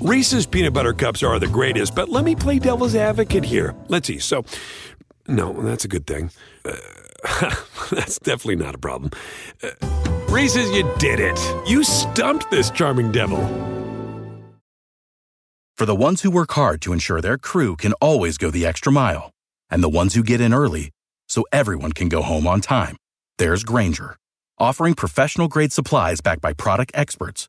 Reese's peanut butter cups are the greatest, but let me play devil's advocate here. Let's see. So, no, that's a good thing. Uh, that's definitely not a problem. Uh, Reese's, you did it. You stumped this charming devil. For the ones who work hard to ensure their crew can always go the extra mile, and the ones who get in early so everyone can go home on time, there's Grainger, offering professional grade supplies backed by product experts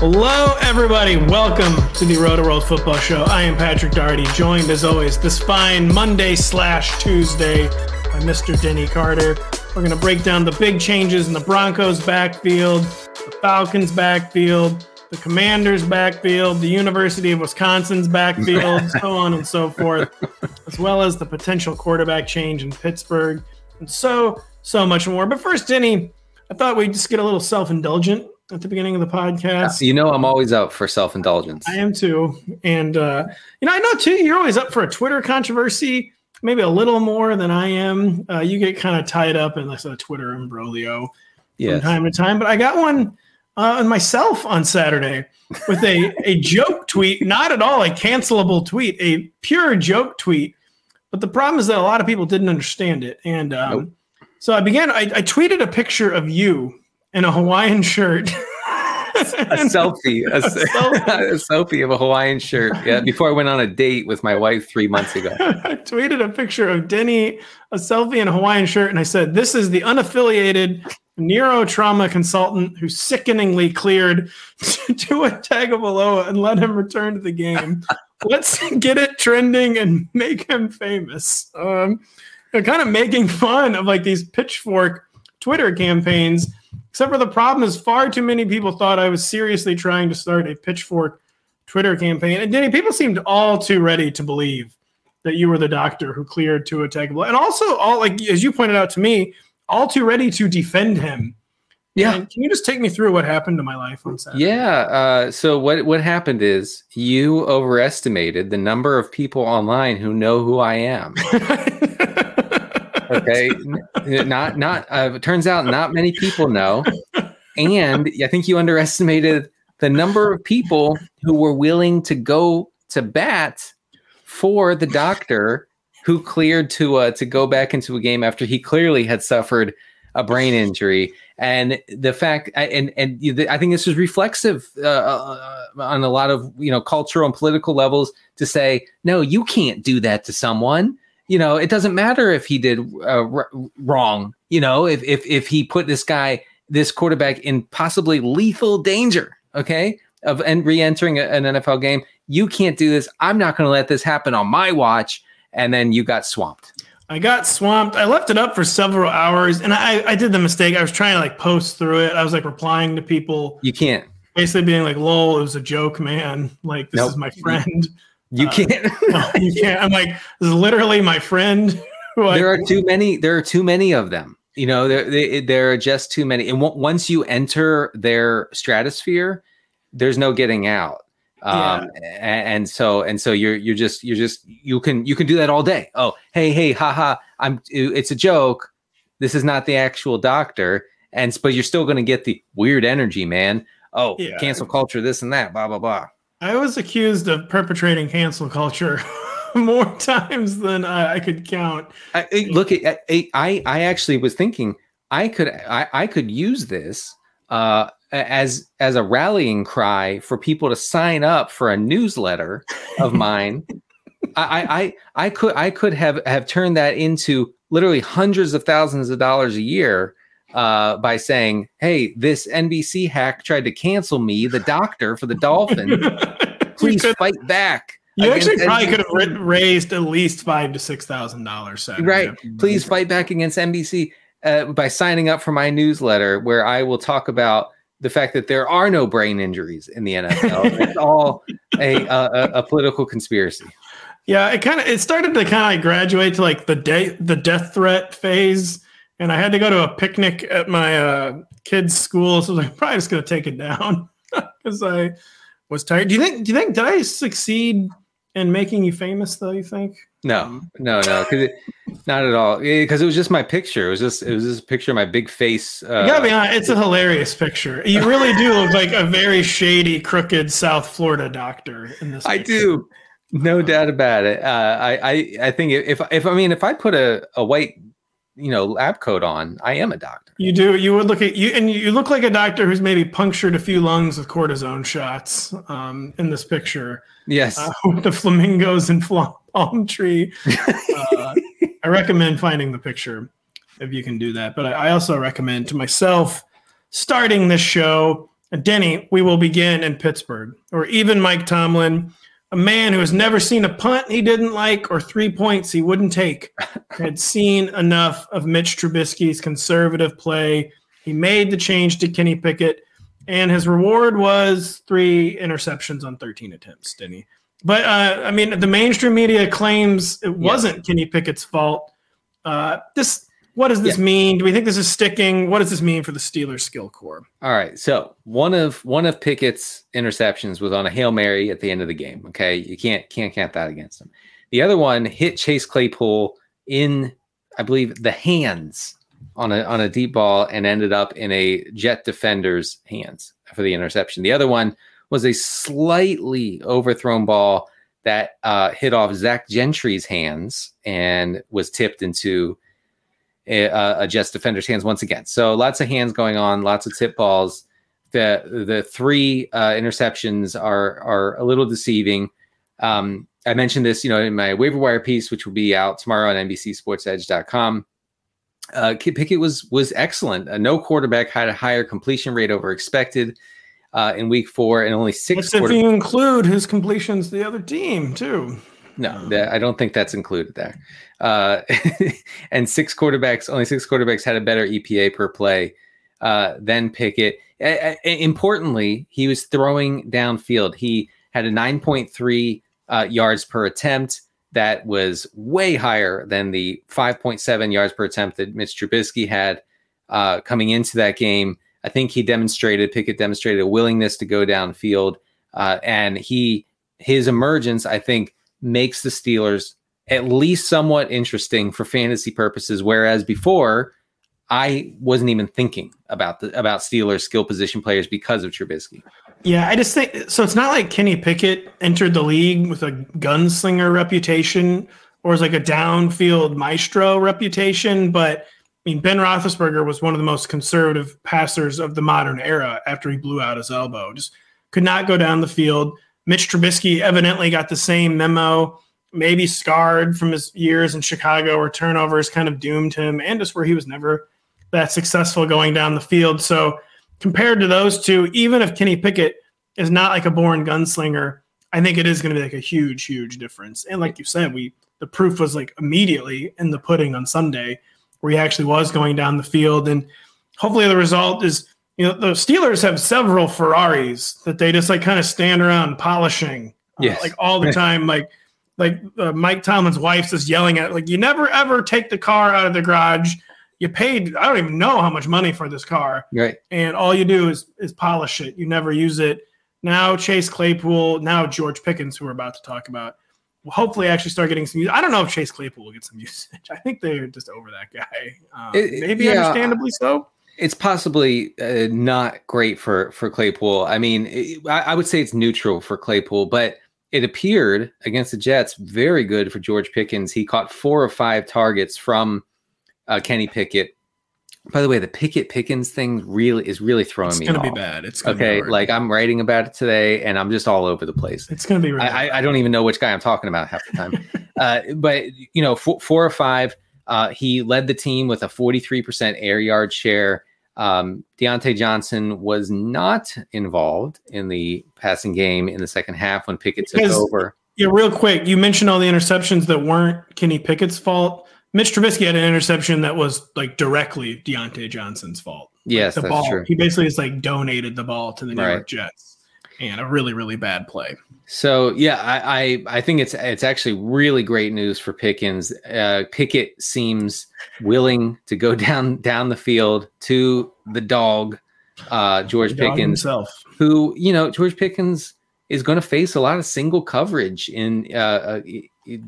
Hello, everybody. Welcome to the Rotoworld Football Show. I am Patrick Daugherty, joined as always this fine Monday slash Tuesday by Mr. Denny Carter. We're going to break down the big changes in the Broncos backfield, the Falcons backfield, the Commanders backfield, the University of Wisconsin's backfield, so on and so forth, as well as the potential quarterback change in Pittsburgh, and so, so much more. But first, Denny, I thought we'd just get a little self indulgent at the beginning of the podcast. You know, I'm always out for self indulgence. I am too. And, uh, you know, I know too, you're always up for a Twitter controversy, maybe a little more than I am. Uh, you get kind of tied up in like a Twitter imbroglio Yes. from time to time. But I got one uh, on myself on Saturday with a, a joke tweet, not at all a cancelable tweet, a pure joke tweet. But the problem is that a lot of people didn't understand it. And um, Nope. so I began, I, I tweeted a picture of you in a Hawaiian shirt. A selfie, a, s- selfie. a selfie of a Hawaiian shirt. Yeah, before I went on a date with my wife three months ago. I tweeted a picture of Denny, a selfie in a Hawaiian shirt, and I said, This is the unaffiliated neurotrauma consultant who sickeningly cleared Tua Tagovailoa and let him return to the game. Let's get it trending and make him famous. Um, they're kind of making fun of like these pitchfork Twitter campaigns, except for the problem is far too many people thought I was seriously trying to start a pitchfork Twitter campaign. And Denny, people seemed all too ready to believe that you were the doctor who cleared Tua Tagovailoa, and also all like as you pointed out to me, all too ready to defend him. Yeah. And can you just take me through what happened to my life on Saturday? Yeah. Uh, so what what happened is you overestimated the number of people online who know who I am. Okay. Not not. Uh, it turns out not many people know, and I think you underestimated the number of people who were willing to go to bat for the doctor who cleared Tua uh, to go back into a game after he clearly had suffered a brain injury and the fact and and you- I think this is reflexive uh, uh, on a lot of you know cultural and political levels to say no you can't do that to someone you know it doesn't matter if he did uh, r- wrong you know if if if he put this guy this quarterback in possibly lethal danger okay of and re-entering a- an NFL game you can't do this I'm not going to let this happen on my watch and then you got swamped I got swamped. I left it up for several hours, and I, I did the mistake. I was trying to like post through it. I was like replying to people, you can't basically being like, "Lol, it was a joke, man. Like this Nope. is my friend." You Uh, can't. No, you can't. I'm like, this is literally my friend. There are too many there are too many of them. You know there they, there are just too many. And on- once you enter their stratosphere there's no getting out. Um a- and, so and so you're you're just you're just you can you can do that all day. Oh hey hey haha i'm it's a joke. This is not the actual doctor. And but you're still going to get the weird energy man. Oh Yeah. cancel culture this and that blah blah blah I was accused of perpetrating cancel culture more times than I, I could count. I, look at I, I I actually was thinking I could I, I could use this uh as as a rallying cry for people to sign up for a newsletter of mine. I, I I I could I could have have turned that into literally hundreds of thousands of dollars a year uh, by saying, "Hey, this NBC hack tried to cancel me, the doctor for the Dolphins. Please fight back." you actually probably NBC." could have ri- raised at least five to six thousand dollars. right please fight back against nbc uh, by signing up for my newsletter where i will talk about the fact that there are no brain injuries in the NFL. it's all a, a, a political conspiracy. Yeah, it kind of it started to kind of graduate to like the day the death threat phase, and I had to go to a picnic at my uh, kids' school, so I was like, probably just gonna take it down because I was tired. Do you think? Do you think did I succeed in making you famous though? You think? No, no, no, because not at all. Because it was just my picture. It was just it was just a picture of my big face. Uh, you gotta be honest, it's a hilarious picture. You really do look like a very shady, crooked South Florida doctor in this. I picture. do, no doubt about it. Uh, I, I I think if if I mean if I put a, a white you know lab coat on, I am a doctor. You do. You would look at you, and you look like a doctor who's maybe punctured a few lungs with cortisone shots. Um, in this picture, Yes, uh, with the flamingos and palm tree. Uh, I recommend finding the picture if you can do that. But I, I also recommend to myself starting this show. Denny, we will begin in Pittsburgh, or even Mike Tomlin, a man who has never seen a punt he didn't like or three points he wouldn't take, had seen enough of Mitch Trubisky's conservative play. He made the change to Kenny Pickett, and his reward was three interceptions on 13 attempts, didn't he? But uh, I mean, the mainstream media claims it wasn't Kenny Pickett's fault. Uh, this, what does this Yeah. mean? Do we think this is sticking? What does this mean for the Steelers skill core? All right. So one of one of Pickett's interceptions was on a hail mary at the end of the game. Okay, you can't can't count that against him. The other one hit Chase Claypool in, I believe, the hands on a on a deep ball and ended up in a Jet defender's hands for the interception. The other one was a slightly overthrown ball that uh, hit off Zach Gentry's hands and was tipped into a, a Jets defender's hands once again. So lots of hands going on, lots of tip balls. The the three uh, interceptions are are a little deceiving. Um, I mentioned this, you know, in my waiver wire piece, which will be out tomorrow on NBCSportsEdge.com. Uh, Kenny Pickett was was excellent. Uh, no quarterback had a higher completion rate over expected uh, in Week Four, and only six. That's if you include his completions to the other team too. no, that, I don't think that's included there. Uh, and six quarterbacks, only six quarterbacks had a better EPA per play uh, than Pickett. A- a- importantly, he was throwing downfield. He had a 9.3 uh, yards per attempt. That was way higher than the 5.7 yards per attempt that Mitch Trubisky had uh, coming into that game. I think he demonstrated, Pickett demonstrated a willingness to go downfield. Uh, and he, his emergence, I think, makes the Steelers at least somewhat interesting for fantasy purposes. Whereas before, I wasn't even thinking about the about Steelers skill position players because of Trubisky. Yeah, I just think so. It's not like Kenny Pickett entered the league with a gunslinger reputation or as like a downfield maestro reputation, but I mean Ben Roethlisberger was one of the most conservative passers of the modern era after he blew out his elbow. Just could not go down the field. Mitch Trubisky evidently got the same memo, maybe scarred from his years in Chicago where turnovers kind of doomed him, and just where he was never that successful going down the field. So compared to those two, even if Kenny Pickett is not like a born gunslinger, I think it is going to be like a huge, huge difference. And like you said, we the proof was like immediately in the pudding on Sunday, where he actually was going down the field, and hopefully the result is you know the Steelers have several Ferraris that they just like kind of stand around polishing, uh, Yes. like all the time, like. Like uh, Mike Tomlin's wife's just yelling at, it, like, you never ever take the car out of the garage. You paid, I don't even know how much money for this car Right. and all you do is is polish it. You never use it. Now Chase Claypool, now George Pickens, who we're about to talk about, will hopefully actually start getting some use. I don't know if Chase Claypool will get some usage. I think they're just over that guy. Um, It- maybe yeah. understandably so. It's possibly uh, not great for for Claypool. I mean, it, I, I would say it's neutral for Claypool, but it appeared against the Jets very good for George Pickens. He caught four or five targets from uh, Kenny Pickett. By the way, the Pickett Pickens thing really is really throwing It's me It's gonna be bad. It's gonna Okay, like I'm writing about it today, and I'm just all over the place. it's gonna be. Really I, I, I don't even know which guy I'm talking about half the time. uh, but you know, four, four or five. Uh, he led the team with a 43% air yard share. Um, Diontae Johnson was not involved in the passing game in the second half when Pickett took Because- over. Yeah, real quick, you mentioned all the interceptions that weren't Kenny Pickett's fault. Mitch Trubisky had an interception that was like directly Diontae Johnson's fault. Yes, the that's ball. true. He basically just like donated the ball to the New Right. York Jets, and a really really bad play. So yeah, I, I I think it's it's actually really great news for Pickens. Uh, Pickett seems willing to go down down the field to the dog, uh, George The dog Pickens, himself. who you know George Pickens is going to face a lot of single coverage in uh, uh,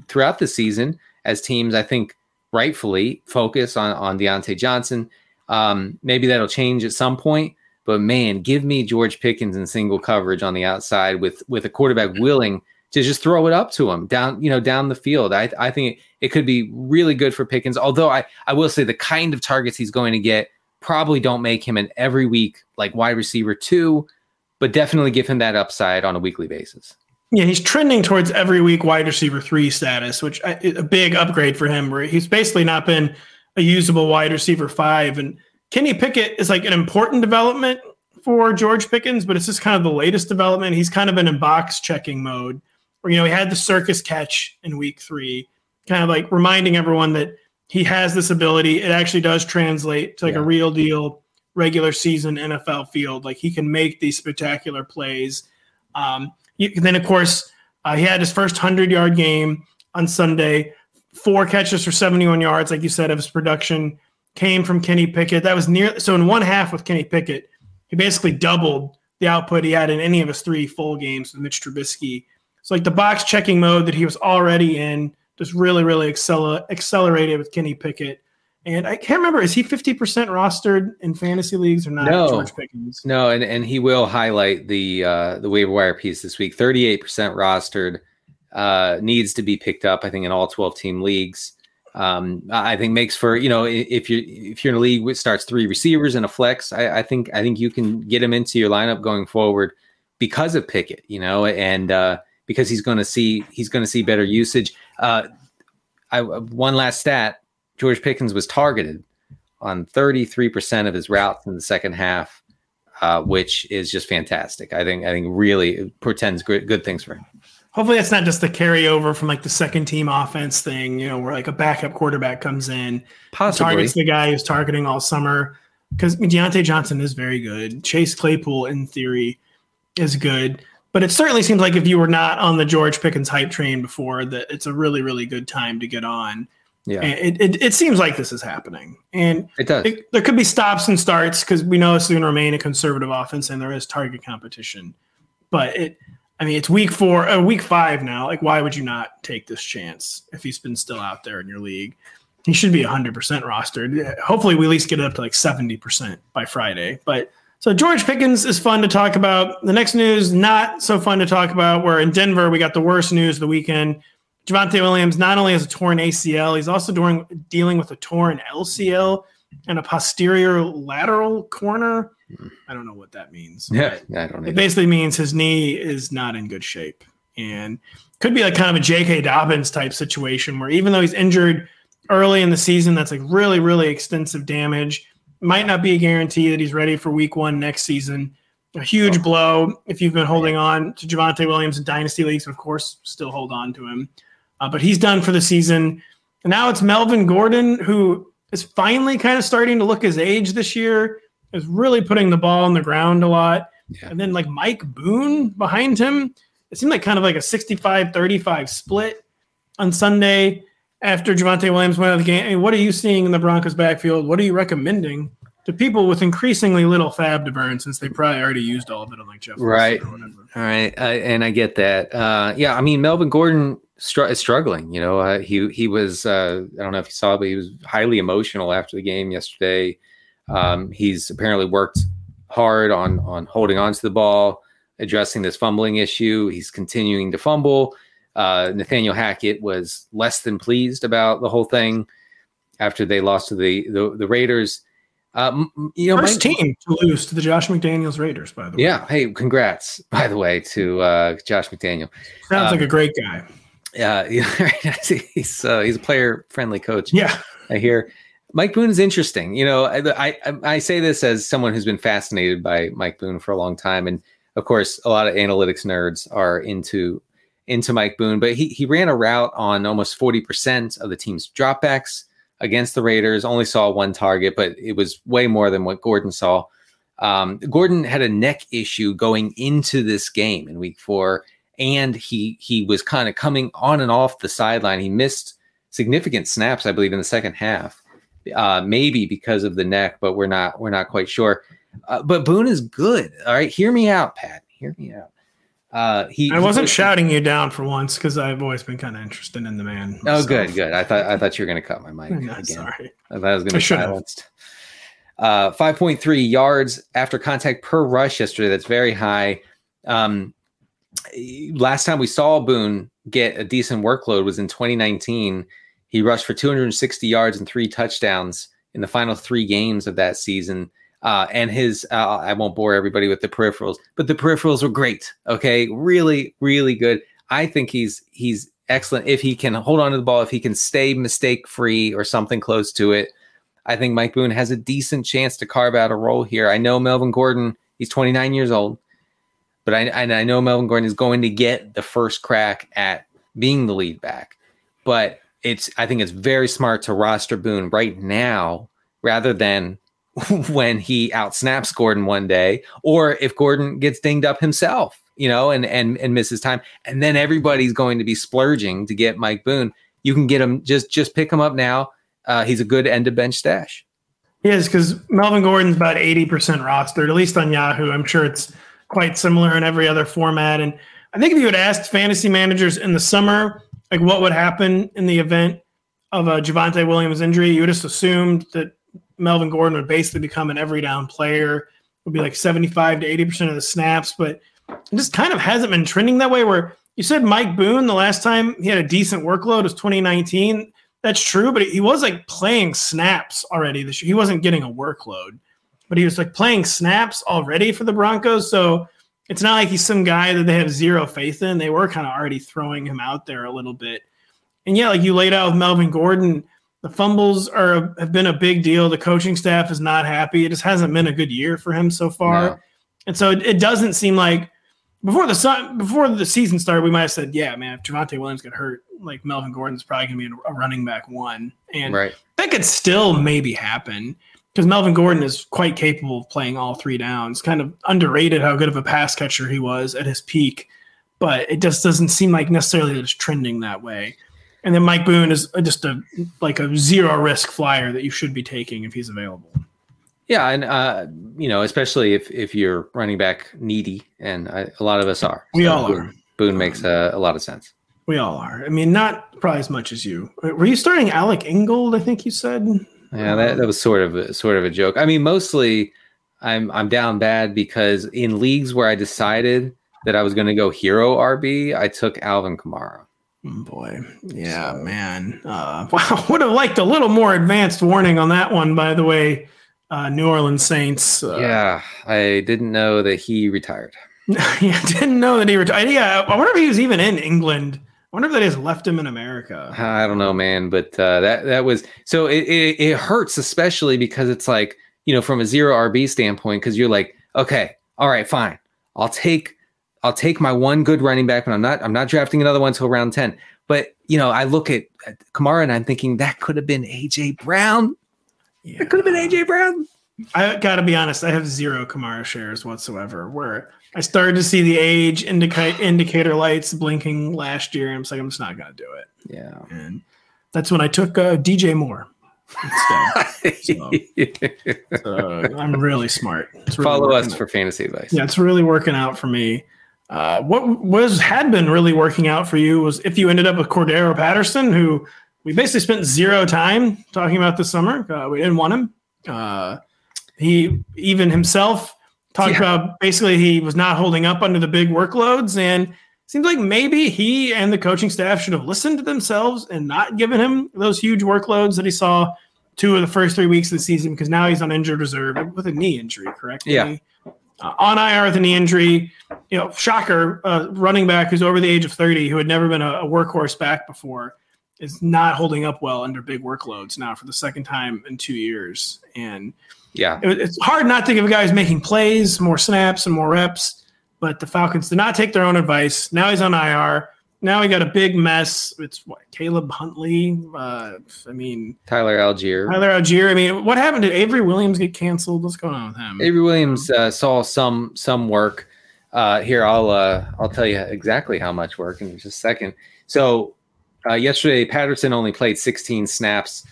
throughout the season as teams I think rightfully focus on on Diontae Johnson. Um, maybe that'll change at some point, but man, give me George Pickens in single coverage on the outside with with a quarterback willing to just throw it up to him down, you know, down the field. I I think it, it could be really good for Pickens. Although I I will say the kind of targets he's going to get probably don't make him an every week like wide receiver two, but definitely give him that upside on a weekly basis. Yeah, he's trending towards every week wide receiver three status, which uh, I- a big upgrade for him. Where he's basically not been a usable wide receiver five, and Kenny Pickett is like an important development for George Pickens, but it's just kind of the latest development. He's kind of been in box checking mode, where you know he had the circus catch in week three, kind of like reminding everyone that he has this ability. It actually does translate to like Yeah. a real deal regular season NFL field. Like he can make these spectacular plays. Um, you, then, of course, uh, he had his first 100 yard game on Sunday, four catches for 71 yards, like you said, of his production came from Kenny Pickett. That was near, so in one half with Kenny Pickett, he basically doubled the output he had in any of his three full games with Mitch Trubisky. So, like the box checking mode that he was already in, just really, really accel- accelerated with Kenny Pickett. And I can't remember, is he 50% rostered in fantasy leagues or not? No. Pickens. No, and, and he will highlight the uh, the waiver wire piece this week. Thirty eight percent rostered uh, needs to be picked up. I think in all twelve team leagues. Um, I think makes for you know if you if you're in a league which starts three receivers and a flex, I, I think I think you can get him into your lineup going forward because of Pickett. You know, and uh, because he's going to see he's going to see better usage. Uh, I one last stat: George Pickens was targeted on 33% of his routes in the second half uh, which is just fantastic. I think I think really portends good, good things for him. Hopefully, that's not just the carryover from like the second team offense thing, you know, where like a backup quarterback comes in, Possibly, targets the guy who's targeting all summer. Because Diontae Johnson is very good. Chase Claypool, in theory, is good. But it certainly seems like if you were not on the George Pickens hype train before, that it's a really, really good time to get on. yeah, it, it, it seems like this is happening. And it does. it, there could be stops and starts because we know it's going to remain a conservative offense and there is target competition. But it, I mean, it's week four, uh, week five now. Like, why would you not take this chance if he's been still out there in your league? He should be 100% rostered. Hopefully, we at least get it up to like 70% by Friday. But so George Pickens is fun to talk about. The next news, not so fun to talk about. Where in Denver, we got the worst news of the weekend. Javonte Williams not only has a torn ACL, he's also doing, dealing with a torn LCL and a posterior lateral corner. I don't know what that means. yeah, I don't It basically means his knee is not in good shape and could be like kind of a J.K. Dobbins type situation where even though he's injured early in the season, that's like really, really extensive damage. Might not be a guarantee that he's ready for week one next season. A huge blow if you've been holding on to Javonte Williams in dynasty leagues. Of course, still hold on to him. Uh, but he's done for the season. And now it's Melvin Gordon, who is finally kind of starting to look his age this year, is really putting the ball on the ground a lot. Yeah. And then like Mike Boone behind him. It seemed like kind of like a 65 35 split on Sunday after Javonte Williams went out of the game. I mean, what are you seeing in the Broncos backfield? What are you recommending to people with increasingly little fab to burn since they probably already used all of it on like Jeff Right. All right, uh, and I get that. Uh, yeah, I mean Melvin Gordon str- is struggling. You know, uh, he he was. Uh, I don't know if you saw, but he was highly emotional after the game yesterday. Um, he's apparently worked hard on on holding on to the ball, addressing this fumbling issue. He's continuing to fumble. Uh, Nathaniel Hackett was less than pleased about the whole thing after they lost to the the, the Raiders. Um, you know, First Mike- team to lose to the Josh McDaniels Raiders, by the way. Yeah. Hey, congrats, by the way, to uh, Josh McDaniel. Sounds um, like a great guy. Yeah, he's uh, he's a player friendly coach. Yeah. I hear Mike Boone is interesting. You know, I, I I say this as someone who's been fascinated by Mike Boone for a long time, and of course, a lot of analytics nerds are into into Mike Boone. But he he ran a route on almost forty percent of the team's dropbacks against the Raiders. Only saw one target, but it was way more than what Gordon saw. Um, Gordon had a neck issue going into this game in Week Four, and he he was kind of coming on and off the sideline. He missed significant snaps, I believe, in the second half, uh, maybe because of the neck, but we're not we're not quite sure. Uh, but Boone is good. All right, hear me out, Pat. Hear me out. Uh, he. I wasn't he, shouting you down for once because I've always been kind of interested in the man. Oh, myself. good, good. I thought I thought you were going to cut my mic. No, again. Sorry, I thought I was going to be silenced. Uh, 5.3 yards after contact per rush yesterday. That's very high. Um, last time we saw Boone get a decent workload was in 2019. He rushed for 260 yards and three touchdowns in the final three games of that season. Uh, and his, uh, I won't bore everybody with the peripherals, but the peripherals were great. Okay, really, really good. I think he's he's excellent if he can hold on to the ball, if he can stay mistake free or something close to it. I think Mike Boone has a decent chance to carve out a role here. I know Melvin Gordon, he's 29 years old, but I, I know Melvin Gordon is going to get the first crack at being the lead back. But it's I think it's very smart to roster Boone right now rather than when he outsnaps Gordon one day, or if Gordon gets dinged up himself, you know, and and and misses time, and then everybody's going to be splurging to get Mike Boone. You can get him just just pick him up now. Uh, he's a good end of bench stash. He is because Melvin Gordon's about eighty percent rostered, at least on Yahoo. I'm sure it's quite similar in every other format. And I think if you had asked fantasy managers in the summer, like what would happen in the event of a Javonte Williams injury, you just assumed that Melvin Gordon would basically become an every down player, would be like 75 to 80% of the snaps, but just kind of hasn't been trending that way. Where you said Mike Boone, the last time he had a decent workload was 2019. That's true, but he was like playing snaps already this year. He wasn't getting a workload, but he was like playing snaps already for the Broncos. So it's not like he's some guy that they have zero faith in. They were kind of already throwing him out there a little bit. And yeah, like you laid out with Melvin Gordon, the fumbles are have been a big deal. The coaching staff is not happy. It just hasn't been a good year for him so far. No. And so it, it, doesn't seem like before the sun, before the season started, we might have said, yeah, man, if Javonte Williams got hurt, like Melvin Gordon's probably going to be a running back one. And right. that could still maybe happen because Melvin Gordon is quite capable of playing all three downs. Kind of underrated how good of a pass catcher he was at his peak, but it just doesn't seem like necessarily that it's trending that way. And then Mike Boone is just a like a zero risk flyer that you should be taking if he's available. Yeah, and uh, you know, especially if if you're running back needy, and I, a lot of us are. We so all Boone, are. Boone makes a, a, lot of sense. We all are. I mean, not probably as much as you. Were you starting Alec Ingold? I think you said. Yeah, that, that was sort of a, sort of a joke. I mean, mostly I'm I'm down bad because in leagues where I decided that I was going to go hero RB, I took Alvin Kamara. Mm, boy, yeah, so. man. Uh, wow, would have liked a little more advanced warning on that one. By the way, uh, New Orleans Saints. Uh, yeah, I didn't know that he retired. yeah, didn't know that he retired. Yeah, I wonder if he was even in England. I wonder if that has left him in America. I don't know, man, but uh, that that was so it, it, it hurts especially because it's like you know from a zero RB standpoint because you're like okay, all right, fine, I'll take I'll take my one good running back, but I'm not I'm not drafting another one until round ten. But you know, I look at, at Kamara and I'm thinking that could have been AJ Brown. Yeah. It could have been AJ Brown. I got to be honest. I have zero Kamara shares whatsoever. Where I started to see the age indica- indicator lights blinking last year, and I'm like, I'm just not gonna do it. Yeah, and that's when I took uh, DJ Moore. so, so, I'm really smart. Really Follow us out. for fantasy advice. Yeah, it's really working out for me. Uh, what was had been really working out for you was if you ended up with Cordarrelle Patterson, who we basically spent zero time talking about this summer. Uh, we didn't want him. Uh, he even himself talked yeah. about basically he was not holding up under the big workloads, and seems like maybe he and the coaching staff should have listened to themselves and not given him those huge workloads that he saw two of the first three weeks of the season because now he's on injured reserve with a knee injury, correct? Yeah uh, on IR with a knee injury. You know, shocker, uh, running back who's over the age of 30, who had never been a, a, workhorse back before, is not holding up well under big workloads now for the second time in two years. And yeah, it, it's hard not to give a guy who's making plays, more snaps, and more reps. But the Falcons did not take their own advice. Now he's on IR. now we got a big mess. It's what Caleb Huntley. Uh, I mean Tyler Allgeier. Tyler Allgeier. I mean, what happened? Did Avery Williams get canceled? What's going on with him? Avery Williams uh, saw some some work. Uh, here, I'll uh, I'll tell you exactly how much work in just a second. So uh, yesterday, Patterson only played 16 snaps.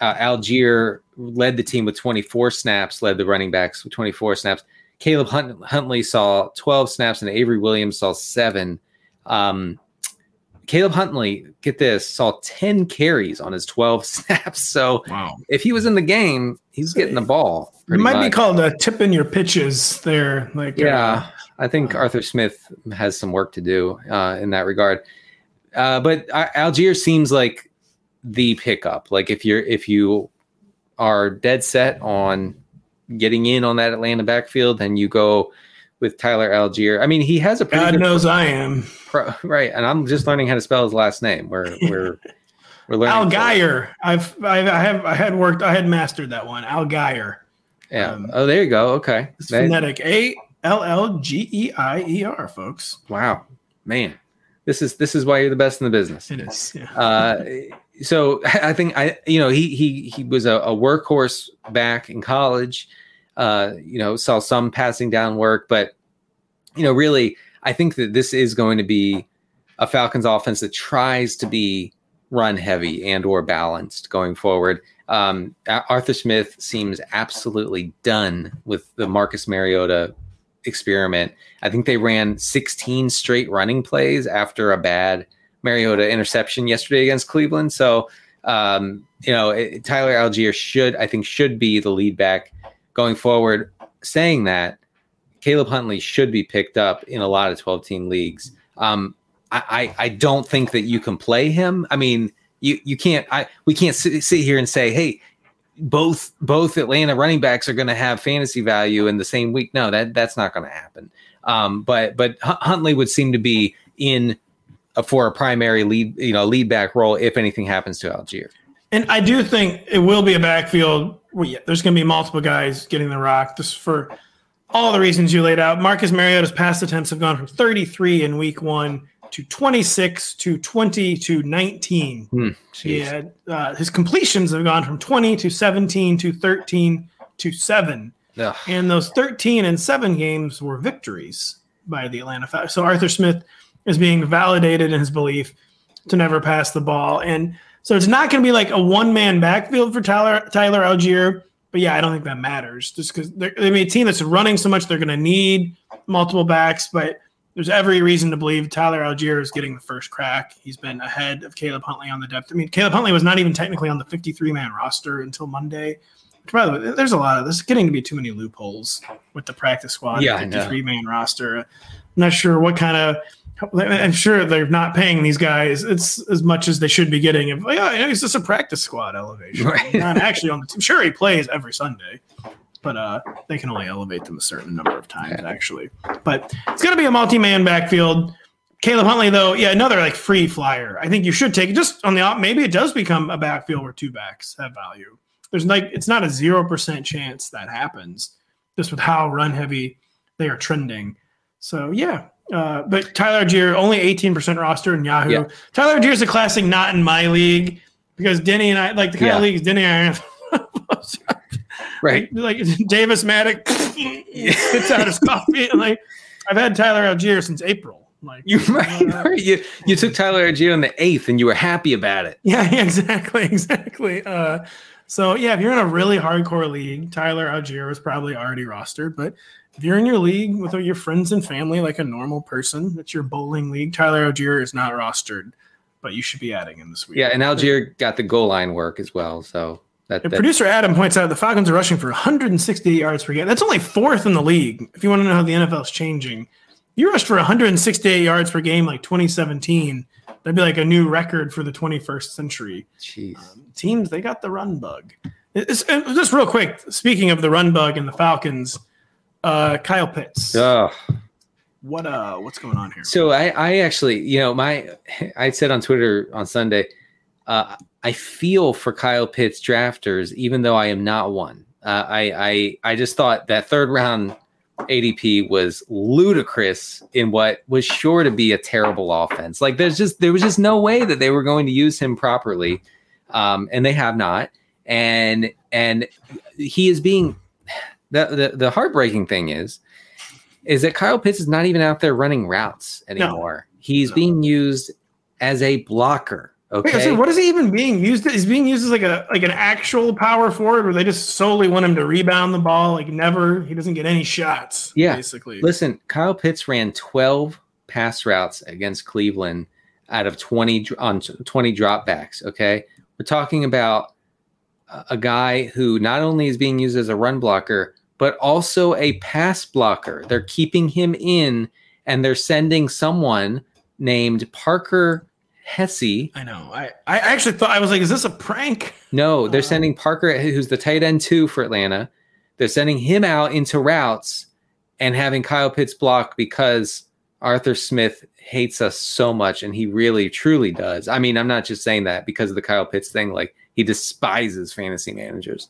Uh, Allgeier led the team with 24 snaps, led the running backs with 24 snaps. Caleb Hunt- Huntley saw 12 snaps, and Avery Williams saw seven. Um, Caleb Huntley, get this, saw 10 carries on his 12 snaps. So wow. if he was in the game, he's getting the ball. It might much. be called uh, tipping your pitches there. Like yeah, uh, I think Arthur Smith has some work to do uh, in that regard. Uh, but uh, Allgeier seems like the pickup. Like if you're if you are dead set on getting in on that Atlanta backfield, then you go with Tyler Allgeier. I mean, he has a pretty God good knows I am. pro, right, and I'm just learning how to spell his last name. We're we're we're learning. Al Geyer. I've, I've I have I had worked I had mastered that one. Al Geyer. Yeah. um, oh, there you go. Okay. It's That- phonetic. A L L G E I E R, folks. wow, man, this is this is why you're the best in the business. It is. Yeah. Uh, so I think I, you know, he he he was a, a workhorse back in college. Uh, you know, saw some passing down work, but you know, really, I think that this is going to be a Falcons offense that tries to be run heavy and or balanced going forward. Um, Arthur Smith seems absolutely done with the Marcus Mariota experiment. I think they ran 16 straight running plays after a bad Mariota interception yesterday against Cleveland. So, um, you know, it, Tyler Allgeier should, I think, should be the lead back going forward. Saying that, Caleb Huntley should be picked up in a lot of 12 team leagues. Um, I, I, I don't think that you can play him. I mean, you, you can't, I, we can't sit, sit here and say, Hey, both, both Atlanta running backs are going to have fantasy value in the same week. No, that that's not going to happen. Um, but, but Hun- Huntley would seem to be in for a primary lead, you know, lead back role if anything happens to Allgeier. And I do think it will be a backfield. Yeah, there's going to be multiple guys getting the rock. This for all the reasons you laid out. Marcus Mariota's pass attempts have gone from 33 in week one to 26 to 20 to 19. Hmm, He had, uh, his completions have gone from 20 to 17 to 13 to 7. Ugh. And those 13 and 7 games were victories by the Atlanta Falcons. So Arthur Smith is being validated in his belief to never pass the ball. And so it's not going to be like a one man backfield for Tyler Tyler Allgeier. But yeah, I don't think that matters just because I mean, a team that's running so much, they're going to need multiple backs. But there's every reason to believe Tyler Allgeier is getting the first crack. He's been ahead of Caleb Huntley on the depth. I mean, Caleb Huntley was not even technically on the 53 man roster until Monday. Which, by the way, there's a lot of this is getting to be too many loopholes with the practice squad. Yeah, 53 man roster. I'm not sure what kind of. I'm sure they're not paying these guys it's as much as they should be getting. If yeah, you know, he's just a practice squad elevation. Right. Not actually on the team. Sure, he plays every Sunday, but uh, they can only elevate them a certain number of times actually. But it's going to be a multi-man backfield. Caleb Huntley, though, yeah, another like free flyer. I think you should take it just on the op. Maybe it does become a backfield where two backs have value. There's like it's not a zero percent chance that happens, just with how run heavy they are trending. So yeah, uh, but Tyler Allgeier only 18% roster in Yahoo. Yeah. Tyler Allgeier is a classic not in my league because Denny and I like the kind Yeah. of leagues Denny and I have Right. like Davis Mattek spits out his coffee. And like I've had Tyler Allgeier since April. Like You, right, uh, right. you you took Tyler Allgeier in the eighth and you were happy about it. Yeah, yeah, exactly, exactly. Uh, so yeah, if you're in a really hardcore league, Tyler Allgeier was probably already rostered. But if you're in your league with your friends and family, like a normal person, it's your bowling league, Tyler Allgeier is not rostered, but you should be adding him this week. Yeah, and Allgeier got the goal line work as well. So that, that producer Adam points out the Falcons are rushing for 168 yards per game. That's only fourth in the league. If you want to know how the NFL is changing, you rushed for 168 yards per game like 2017. That'd be like a new record for the 21st century. jeez. Um, teams they got the run bug. It's, just real quick, speaking of the run bug and the Falcons, uh, Kyle Pitts. Ugh. What uh, what's going on here? So I, I actually, you know, my, I said on Twitter on Sunday, uh, I feel for Kyle Pitts drafters, even though I am not one. Uh, I, I, I just thought that third round ADP was ludicrous in what was sure to be a terrible offense. Like there's just there was just no way that they were going to use him properly, um, and they have not. And and he is being the, the the heartbreaking thing is is that Kyle Pitts is not even out there running routes anymore. No. He's no. being used as a blocker. Okay. Wait, so what is he even being used? He's being used as like a like an actual power forward, where they just solely want him to rebound the ball, like never. He doesn't get any shots. Yeah, basically. Listen, Kyle Pitts ran twelve pass routes against Cleveland out of twenty on twenty dropbacks. Okay, we're talking about a guy who not only is being used as a run blocker, but also a pass blocker. They're keeping him in, and they're sending someone named Parker Hesse. I know. I, I actually thought I was like, is this a prank? No, they're uh, sending Parker, who's the tight end two for Atlanta. They're sending him out into routes and having Kyle Pitts block because Arthur Smith hates us so much, and he really truly does. I mean, I'm not just saying that because of the Kyle Pitts thing. Like he despises fantasy managers.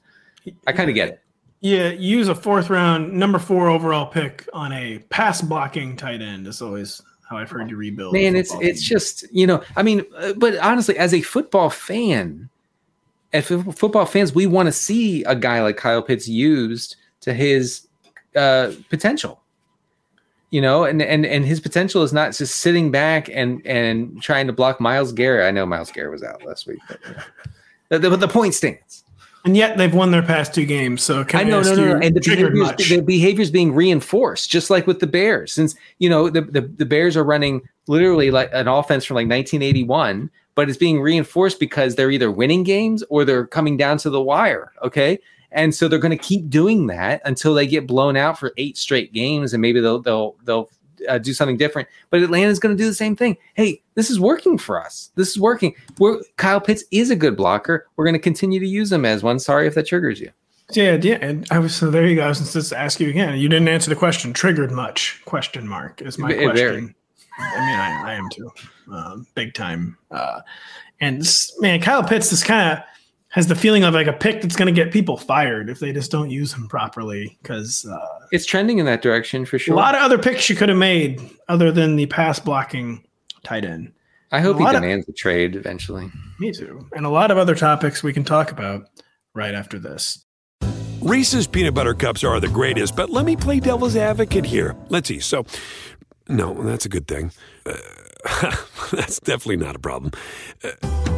I kind of get it. Yeah, use a fourth round number four overall pick on a pass blocking tight end is always how I've heard you rebuild. Man, it's team. it's just you know, I mean, uh, but honestly, as a football fan, as football fans, we want to see a guy like Kyle Pitts used to his uh, potential. You know, and and and his potential is not just sitting back and and trying to block Myles Garrett. I know Myles Garrett was out last week, but, but the, the point stands. And yet they've won their past two games. So I know, no, no, no. And the behaviors, the behaviors being reinforced, just like with the Bears. Since you know the, the, the Bears are running literally like an offense from like 1981, but it's being reinforced because they're either winning games or they're coming down to the wire. Okay. And so they're going to keep doing that until they get blown out for eight straight games, and maybe they'll they'll they'll uh, do something different. But Atlanta's going to do the same thing. Hey, this is working for us. This is working. We're, Kyle Pitts is a good blocker. We're going to continue to use him as one. Sorry if that triggers you. Yeah, yeah. And I was so there you go. I was just ask you again. You didn't answer the question. Triggered much? Question mark is my it, question. Very. I mean, I, I am too, um, big time. Uh, and this, man, Kyle Pitts is kind of has the feeling of like a pick that's going to get people fired if they just don't use him properly because uh, it's trending in that direction for sure. A lot of other picks you could have made other than the pass blocking tight end. I hope he demands of, a trade eventually. Me too. And a lot of other topics we can talk about right after this. Reese's peanut butter cups are the greatest, but let me play devil's advocate here. Let's see. So, no, that's a good thing. Uh, that's definitely not a problem. Uh,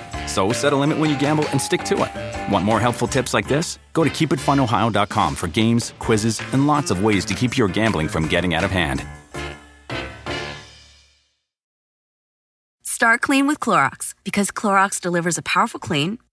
So set a limit when you gamble and stick to it. Want more helpful tips like this? Go to keepitfunohio.com for games, quizzes, and lots of ways to keep your gambling from getting out of hand. Start clean with Clorox because Clorox delivers a powerful clean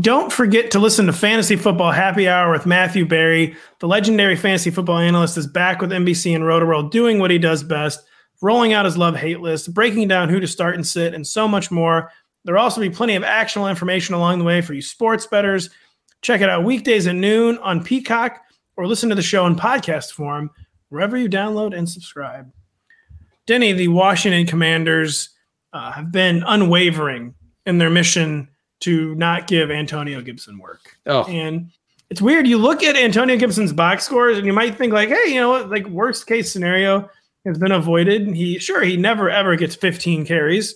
Don't forget to listen to Fantasy Football Happy Hour with Matthew Berry. The legendary fantasy football analyst is back with NBC and Rotoworld doing what he does best, rolling out his love hate list, breaking down who to start and sit, and so much more. There'll also be plenty of actionable information along the way for you sports betters. Check it out weekdays at noon on Peacock or listen to the show in podcast form wherever you download and subscribe. Denny, the Washington Commanders uh, have been unwavering in their mission to not give Antonio Gibson work. Oh. And it's weird. You look at Antonio Gibson's box scores and you might think like, hey, you know what? Like worst case scenario has been avoided. He sure he never ever gets 15 carries,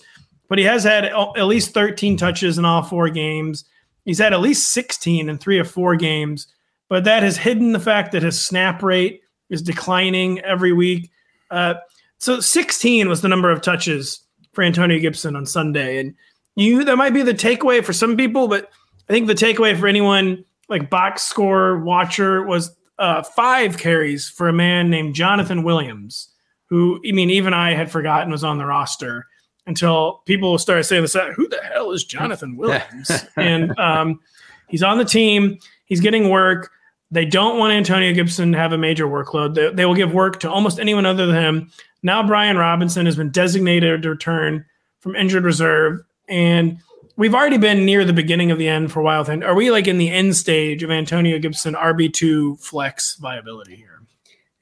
but he has had at least 13 touches in all four games. He's had at least 16 in three or four games, but that has hidden the fact that his snap rate is declining every week. Uh, so 16 was the number of touches for Antonio Gibson on Sunday, and you that might be the takeaway for some people, but I think the takeaway for anyone like box score watcher was uh, five carries for a man named Jonathan Williams, who I mean, even I had forgotten was on the roster until people started saying this. Who the hell is Jonathan Williams? and um, he's on the team. He's getting work. They don't want Antonio Gibson to have a major workload. They, they will give work to almost anyone other than him. Now Brian Robinson has been designated to return from injured reserve, and we've already been near the beginning of the end for a Wild Are we like in the end stage of Antonio Gibson RB two flex viability here?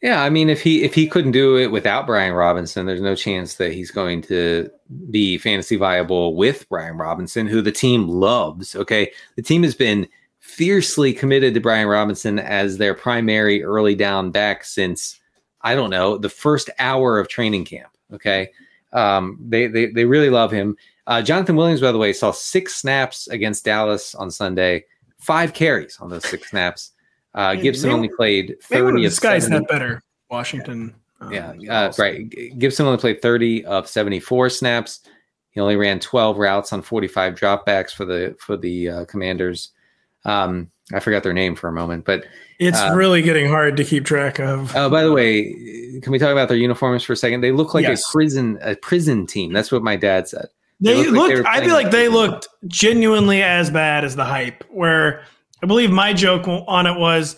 Yeah, I mean, if he if he couldn't do it without Brian Robinson, there's no chance that he's going to be fantasy viable with Brian Robinson, who the team loves. Okay, the team has been fiercely committed to Brian Robinson as their primary early down back since I don't know the first hour of training camp. Okay, um, they they they really love him. Uh, Jonathan Williams, by the way, saw six snaps against Dallas on Sunday, five carries on those six snaps. Uh, Gibson only played 30 of this guy's not better. Washington. Um, yeah, uh, right. Gibson only played 30 of 74 snaps. He only ran 12 routes on 45 dropbacks for the for the uh, Commanders. Um, I forgot their name for a moment, but it's uh, really getting hard to keep track of. Oh, by the way, can we talk about their uniforms for a second? They look like yes. a prison a prison team. That's what my dad said. They, they look. Like they I feel like they looked genuinely as bad as the hype. Where I believe my joke on it was.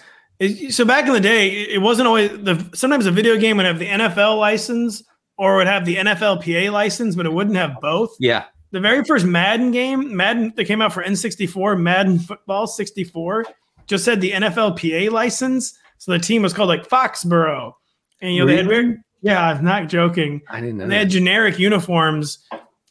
So back in the day, it wasn't always the. Sometimes a video game would have the NFL license or would have the NFLPA license, but it wouldn't have both. Yeah. The very first Madden game, Madden that came out for N64, Madden Football 64, just had the NFLPA license. So the team was called like Foxborough. And you know, really? they had very, yeah, I'm not joking. I didn't know. And they had generic uniforms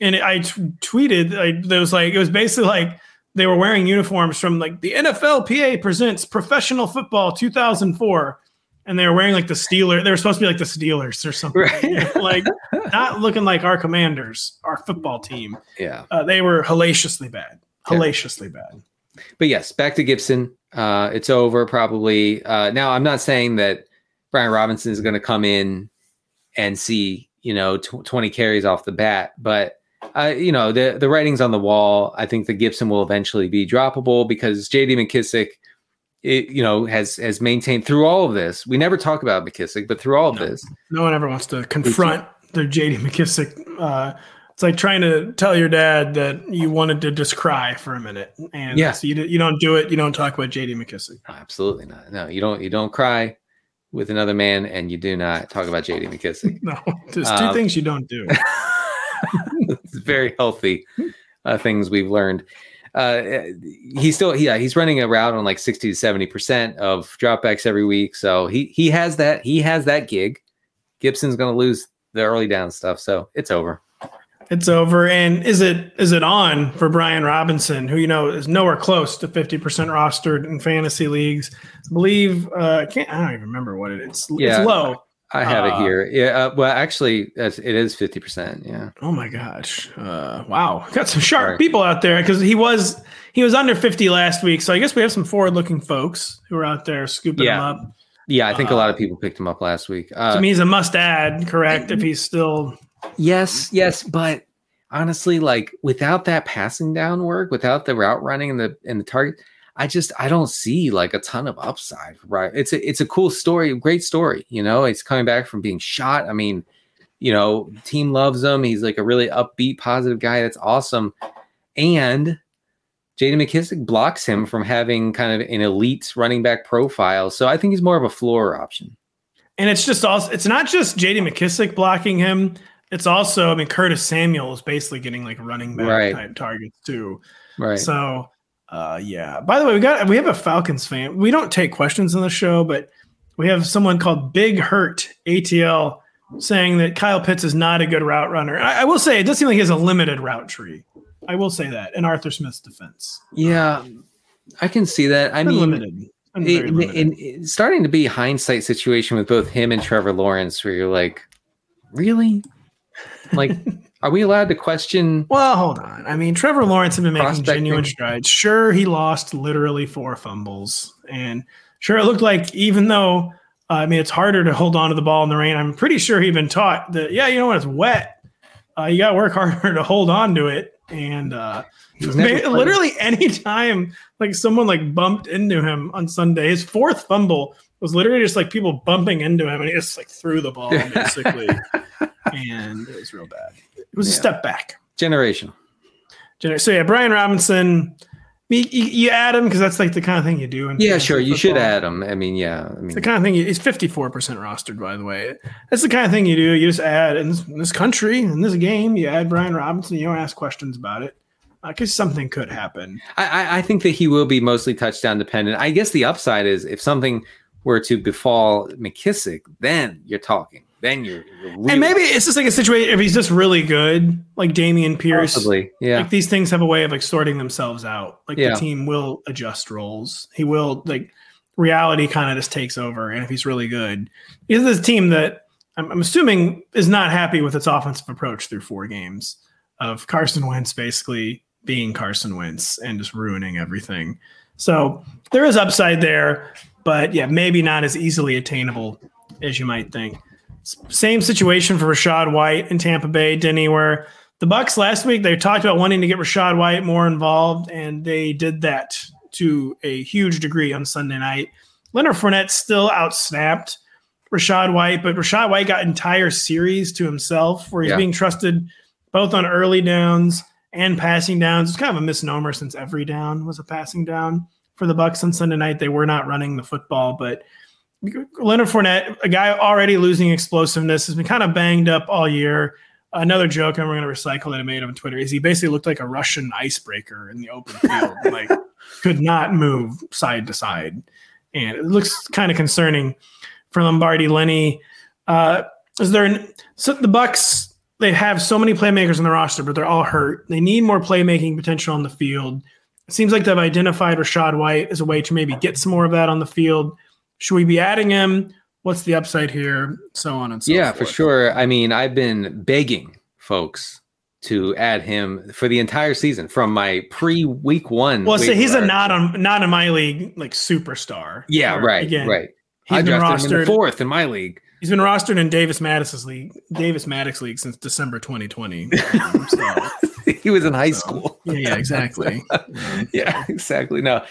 and I t- tweeted like there was like it was basically like they were wearing uniforms from like the NFLPA presents Professional Football 2004, and they were wearing like the Steelers. They were supposed to be like the Steelers or something, right. like not looking like our Commanders, our football team. Yeah, uh, they were hellaciously bad, hellaciously yeah. bad. But yes, back to Gibson. Uh, it's over probably. Uh, now I'm not saying that Brian Robinson is going to come in and see you know tw- 20 carries off the bat, but uh, you know, the the writing's on the wall. I think the Gibson will eventually be droppable because J.D. McKissic, it, you know, has has maintained through all of this. We never talk about McKissic, but through all of no, this, no one ever wants to confront the J.D. McKissic. Uh, it's like trying to tell your dad that you wanted to just cry for a minute, and yeah. so you, you don't do it. You don't talk about J.D. McKissic. No, absolutely not. No, you don't. You don't cry with another man, and you do not talk about J.D. McKissic. no, there's two um, things you don't do. it's very healthy uh, things we've learned. Uh, he's still yeah he's running a route on like 60 to 70 percent of dropbacks every week. So he he has that he has that gig. Gibson's going to lose the early down stuff so it's over. It's over. And is it is it on for brian robinson who you know is nowhere close to 50% rostered in fantasy leagues? I believe uh i can't i don't even remember what it is. Yeah. it's low I have uh, it here. Yeah. Uh, well, actually, it is fifty percent. Yeah. Oh my gosh! Uh, wow, got some sharp right. people out there because he was he was under fifty last week. So I guess we have some forward-looking folks who are out there scooping yeah. him up. Yeah, I think a lot of uh, people picked him up last week. Uh, to me, he's a must-add. Correct? If he's still. Yes. Yes, but honestly, like without that passing down work, without the route running and the and the target I just I don't see like a ton of upside. Right? It's a it's a cool story, great story. You know, it's coming back from being shot. I mean, you know, team loves him. He's like a really upbeat, positive guy. That's awesome. And Jaden McKissic blocks him from having kind of an elite running back profile. So I think he's more of a floor option. And it's just also it's not just JD McKissic blocking him. It's also, I mean, Curtis Samuel is basically getting like running back right. type targets too. Right. So uh, yeah. By the way, we got we have a Falcons fan. We don't take questions on the show, but we have someone called Big Hurt ATL saying that Kyle Pitts is not a good route runner. I, I will say it does seem like he has a limited route tree. I will say that in Arthur Smith's defense. Yeah, I can see that. I mean, limited. It, starting to be hindsight situation with both him and Trevor Lawrence, where you're like, really, like Are we allowed to question? Well, hold on. I mean, Trevor Lawrence has been making genuine strides. Sure, he lost literally four fumbles, and sure, it looked like even though uh, I mean it's harder to hold on to the ball in the rain. I'm pretty sure he'd been taught that. Yeah, you know when it's wet, uh, you got to work harder to hold on to it. and uh, literally any time like someone like bumped into him on Sunday, his fourth fumble was literally just like people bumping into him, and he just like threw the ball basically, and it was real bad. It was a step back. Generational. Gener- So yeah, Brian Robinson. You, you, add him because that's like the kind of thing you do. In Yeah, sure. You should add him. I mean, yeah. I mean, It's the kind of thing. You, he's fifty four percent rostered, by the way. That's the kind of thing you do. You just add in this, in this country, in this game, you add Brian Robinson. You don't ask questions about it because something could happen. I- I think that he will be mostly touchdown dependent. I guess the upside is if something were to befall McKissic, then you're talking. Then you're, you're really and maybe it's just like a situation if he's just really good, like Dameon Pierce. possibly, yeah. Like these things have a way of like sorting themselves out. Like Yeah. the team will adjust roles. He will like reality kind of just takes over. And if he's really good, he's this team that I'm, I'm assuming is not happy with its offensive approach through four games of Carson Wentz basically being Carson Wentz and just ruining everything. So there is upside there, but yeah, maybe not as easily attainable as you might think. Same situation for Rachaad White in Tampa Bay, Denny, where the Bucks last week they talked about wanting to get Rachaad White more involved, and they did that to a huge degree on Sunday night. Leonard Fournette still outsnapped Rachaad White, but Rachaad White got entire series to himself where he's Yeah. being trusted both on early downs and passing downs. It's kind of a misnomer since every down was a passing down for the Bucks on Sunday night. They were not running the football, but Leonard Fournette, a guy already losing explosiveness, has been kind of banged up all year. Another joke, and we're going to recycle that I made on Twitter, is he basically looked like a Russian icebreaker in the open field, like could not move side to side, and it looks kind of concerning for Lombardi Lenny. Uh, is there an, so the Bucks? They have so many playmakers on the roster, but they're all hurt. They need more playmaking potential on the field. It seems like they've identified Rachaad White as a way to maybe get some more of that on the field. Should we be adding him? What's the upside here? So on and so forth. yeah, forth. for sure. I mean, I've been begging folks to add him for the entire season from my pre week one. Well, so he's a not on not in my league like superstar. Yeah, Or, right, Again, right. He's I been him in rostered. fourth in my league. He's been rostered in Davis Mattek's league, Davis Mattek league since December 2020. Um, so, he was in high so- school. yeah, yeah, exactly. yeah, exactly. No,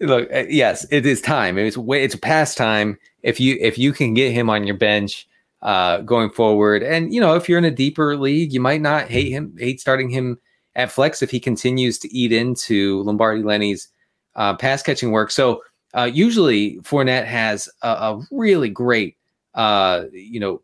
look, uh, yes, it is time. It's way, it's past time. If you if you can get him on your bench uh, going forward, and you know if you're in a deeper league, you might not hate him, hate starting him at flex if he continues to eat into Lombardi Lenny's uh, pass catching work. So uh, usually Fournette has a, a really great uh, you know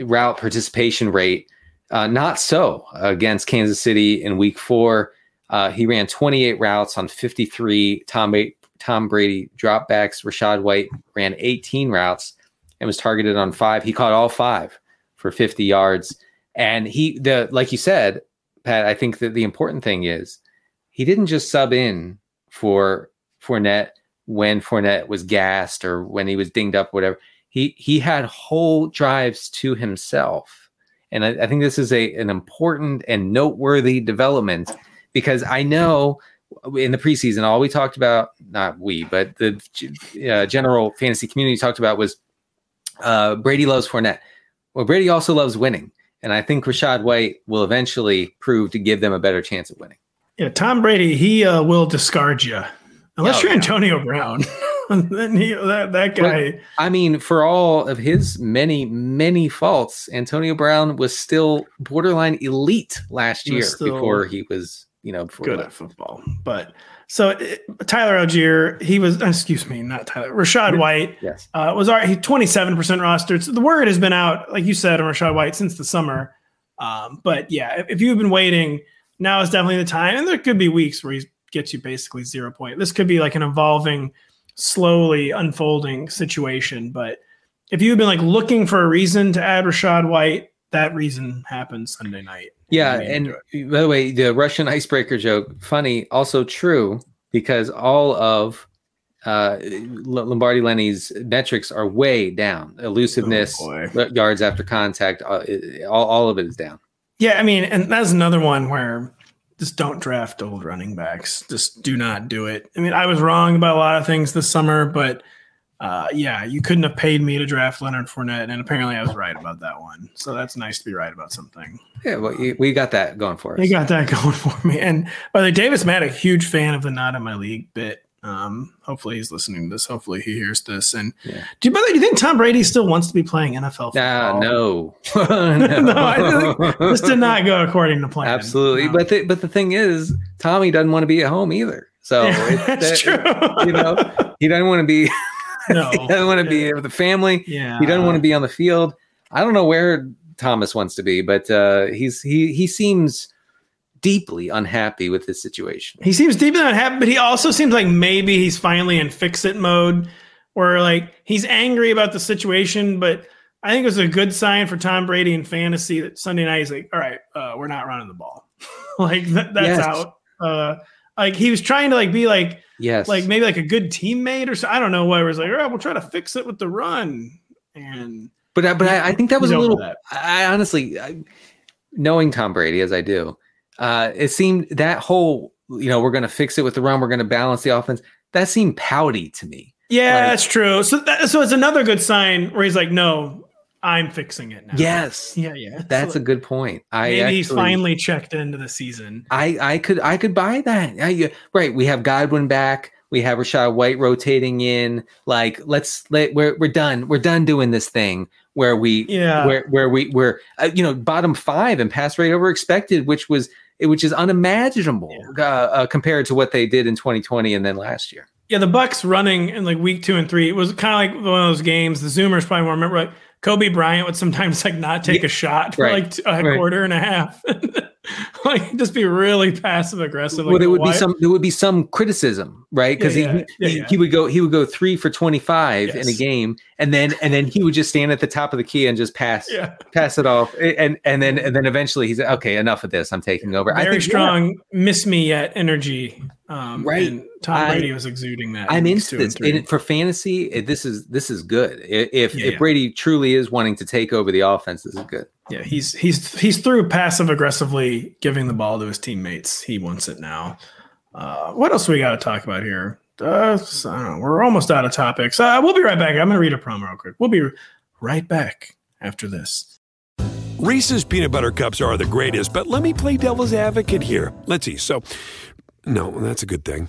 route participation rate. Uh, not so against Kansas City in Week Four. Uh, he ran 28 routes on 53 Tom, Tom Brady dropbacks. Rachaad White ran 18 routes and was targeted on five. He caught all five for 50 yards. And he, the like you said, Pat, I think that the important thing is he didn't just sub in for Fournette when Fournette was gassed or when he was dinged up, whatever. He he had whole drives to himself. And I, I think this is a an important and noteworthy development because I know in the preseason, all we talked about, not we, but the uh, general fantasy community talked about was uh, Brady loves Fournette. Well, Brady also loves winning. And I think Rachaad White will eventually prove to give them a better chance of winning. Yeah, Tom Brady, he uh, will discard you unless Oh, you're yeah. Antonio Brown. then he, that, that guy. I mean, for all of his many, many faults, Antonio Brown was still borderline elite last year still before he was, you know, before good at football. But so it, Tyler Allgeier, he was, excuse me, not Tyler, Rachaad White Yes. uh, was already 27% rostered. So the word has been out, like you said, on Rachaad White since the summer. Um, but yeah, if, if you've been waiting, now is definitely the time. And there could be weeks where he gets you basically zero point. This could be like an evolving, slowly unfolding situation. But if you've been like looking for a reason to add Rachaad White, that reason happened Sunday night. Yeah, and by the way, the Russian icebreaker joke, funny, also true because all of uh, Lombardi Lenny's metrics are way down. Elusiveness, Oh, yards after contact, uh, all, all of it is down. Yeah, I mean, and that's another one where just don't draft old running backs. Just do not do it. I mean, I was wrong about a lot of things this summer, but uh, yeah, you couldn't have paid me to draft Leonard Fournette, and apparently I was right about that one. So that's nice to be right about something. Yeah, well, y- we got that going for us. They got that going for me. And by the way, Davis Mattek, huge fan of the not in my league bit. Um, hopefully he's listening to this. Hopefully he hears this. And Yeah. do you, by the way, do you think Tom Brady still wants to be playing NFL Nah, football? no, no, I think this did not go according to plan. Absolutely, No. but the, but the thing is, Tommy doesn't want to be at home either. So it's, that's that- true. You know, he doesn't want to be. no, he doesn't want to be with the family. Yeah, He doesn't want to be on the field. I don't know where Thomas wants to be, but uh, he's he he seems deeply unhappy with this situation. He seems deeply unhappy, but he also seems like maybe he's finally in fix it mode, where like he's angry about the situation, but I think it was a good sign for Tom Brady in fantasy that Sunday night he's like, all right, uh, we're not running the ball, like that, that's Yes. out. Uh, like he was trying to like be like Yes, like maybe like a good teammate or so. I don't know why It was like, all right, we'll try to fix it with the run, and but I- but I, I think that was a little. I honestly, I, knowing Tom Brady as I do, uh, it seemed that whole you know we're going to fix it with the run, we're going to balance the offense. That seemed pouty to me. yeah, Like- that's true. So that, so it's another good sign where he's like, no, I'm fixing it now. Yes, yeah, yeah. that's So- a good point. I Maybe he's actually- finally checked into the season. I I could I could buy that. I, right, we have Godwin back. We have Rachaad White rotating in. Like, let's let we're we're done. We're done doing this thing where we Yeah. where where we we're uh, you know bottom five and pass rate over expected, which was which is unimaginable uh, uh, compared to what they did in 2020 and then last year. Yeah, the Bucks running in like week two and three. It was kind of like one of those games. The Zoomers probably won't remember. Like Kobe Bryant would sometimes like not take Yeah, a shot for right, like a right. quarter and a half. like just be really passive aggressive. well, like, there would why- be some there would be some criticism, right? Because Yeah, he, yeah, yeah, he, he would go he would go three for 25 in a game, and then and then he would just stand at the top of the key and just pass pass it off and and then and then eventually he's okay enough of this i'm taking over i very think yeah, strong. Miss me yet energy. Um, Right. and Tom I- Brady was exuding that. i'm in weeks into this and for fantasy it, this is this is good if Yeah, if yeah. brady truly is wanting to take over the offense this is good Yeah, he's he's he's through passive aggressively giving the ball to his teammates. He wants it now. Uh, what else we got to talk about here? Uh, I don't know. We're almost out of topics. Uh, we'll be right back. I'm going to read a promo real quick. We'll be right back after this. Reese's peanut butter cups are the greatest, but let me play devil's advocate here. Let's see. So, no, that's a good thing.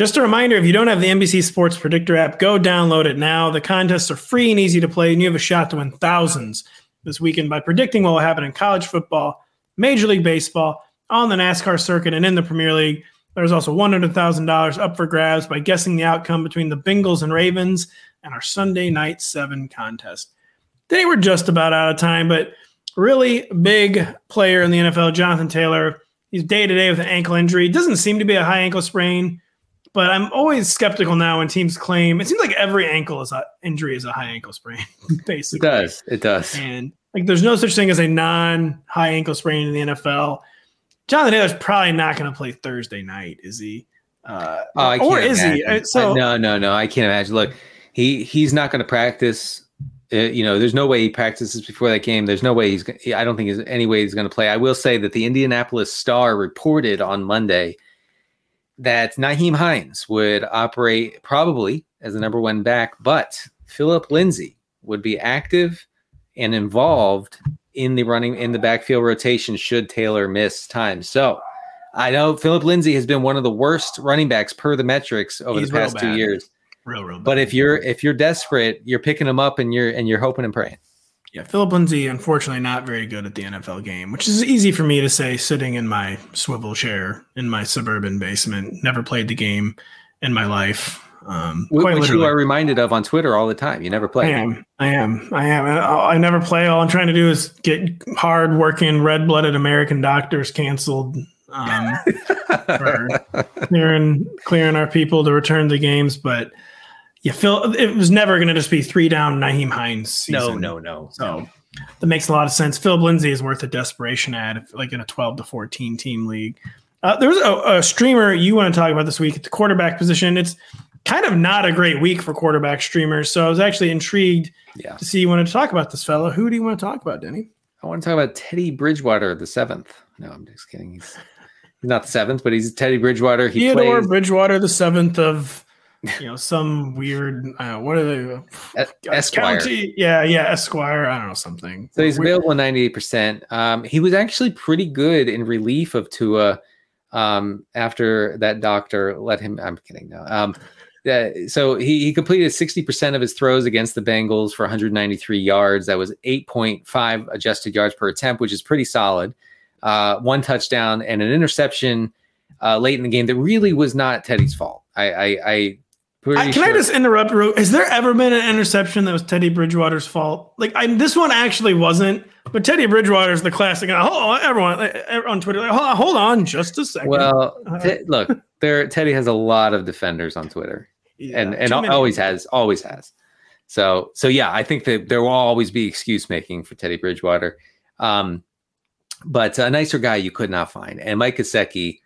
Just a reminder if you don't have the NBC Sports Predictor app, go download it now. The contests are free and easy to play, and you have a shot to win thousands this weekend by predicting what will happen in college football, Major League Baseball, on the NASCAR circuit, and in the Premier League. There's also $100,000 up for grabs by guessing the outcome between the Bengals and Ravens and our Sunday Night 7 contest. Today we're just about out of time, but really big player in the NFL, Jonathan Taylor. He's day to day with an ankle injury. Doesn't seem to be a high ankle sprain, but I'm always skeptical now when teams claim it seems like every ankle is a, injury is a high ankle sprain, basically. it does it does And like, there's no such thing as a non high ankle sprain in the NFL. Jonathan Taylor's probably not going to play Thursday night, is he? Uh, Oh, or is he? imagine. Uh, So no, no, no. I can't imagine. Look, he he's not going to practice. Uh, you know, there's no way he practices before that game. There's no way he's. I don't think there's any way he's going to play. I will say that the Indianapolis Star reported on Monday that Nyheim Hines would operate probably as the number one back, but Philip Lindsay would be active and involved in the running in the backfield rotation should Taylor miss time. So I know Philip Lindsay has been one of the worst running backs per the metrics over He's the past two years. Real, real. But if you're if you're desperate, you're picking him up and you're and you're hoping and praying. Yeah, Philip Lindsay, unfortunately, not very good at the NFL game, which is easy for me to say sitting in my swivel chair in my suburban basement. Never played the game in my life. Um, Which you are reminded of on Twitter all the time. You never play. I am. I am. I am. I I never play. All I'm trying to do is get hard working, red blooded American doctors canceled um, for clearing clearing our people to return to games. But you feel it was never going to just be three down Nyheim Hines. No, Season. no, no. So that makes a lot of sense. Phil Lindsay is worth a desperation ad, if, like in a 12 to 14 team league. Uh, there was a, a streamer you want to talk about this week at the quarterback position. It's kind of not a great week for quarterback streamers. So I was actually intrigued Yeah. to see you wanted to talk about this fellow. Who do you want to talk about, Denny? I want to talk about Teddy Bridgewater, the seventh. No, I'm just kidding. He's, he's not the seventh, but he's Teddy Bridgewater. He Theodore plays Bridgewater, the seventh of, you know, some weird, uh, what are they? Esquire. County? Yeah, yeah, Esquire. I don't know, something. So he's Weird- available 98%. Um, he was actually pretty good in relief of Tua um, after that doctor let him. I'm kidding. No. Um, uh, so he, he completed 60% of his throws against the Bengals for 193 yards. That was 8.5 adjusted yards per attempt, which is pretty solid. Uh, one touchdown and an interception uh, late in the game that really was not Teddy's fault. I, I, I I, can I just interrupt? Has there ever been an interception that was Teddy Bridgewater's fault? Like, I, this one actually wasn't. But Teddy Bridgewater's the classic. Oh, everyone like, on Twitter, like, hold on, hold on, just a second. Well, Uh, Te- look, there Teddy has a lot of defenders on Twitter. Yeah, and and too al- many. always has always has so so yeah i think that there will always be excuse making for teddy bridgewater um but a nicer guy you could not find and mike Gesicki,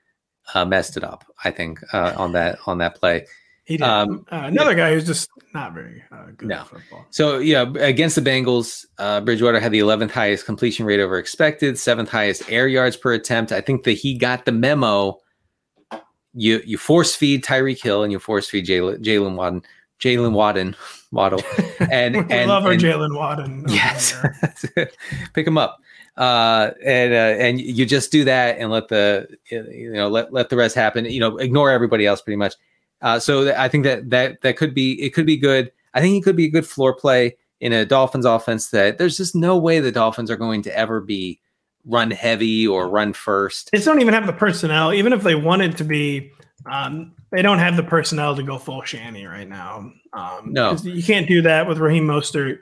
uh messed it up i think uh on that on that play He did. um, uh, another guy who's just not very uh, good No. at football. so yeah against the bengals uh bridgewater had the 11th highest completion rate over expected seventh highest air yards per attempt i think that he got the memo you you force feed Tyreek Hill and you force feed Jalen Jalen Wadden Jalen Wadden Waddle and we and, love our Jalen Wadden. Yes, pick them up, uh, and uh, and you just do that and let the you know let let the rest happen. You know, ignore everybody else pretty much. Uh, so th- I think that that that could be it could be good. I think he could be a good floor play in a Dolphins offense. That there's just no way the Dolphins are going to ever be run heavy or run first. They don't even have the personnel. Even if they wanted to be, um, they don't have the personnel to go full shanny right now. Um, No. you can't do that with Raheem Mostert,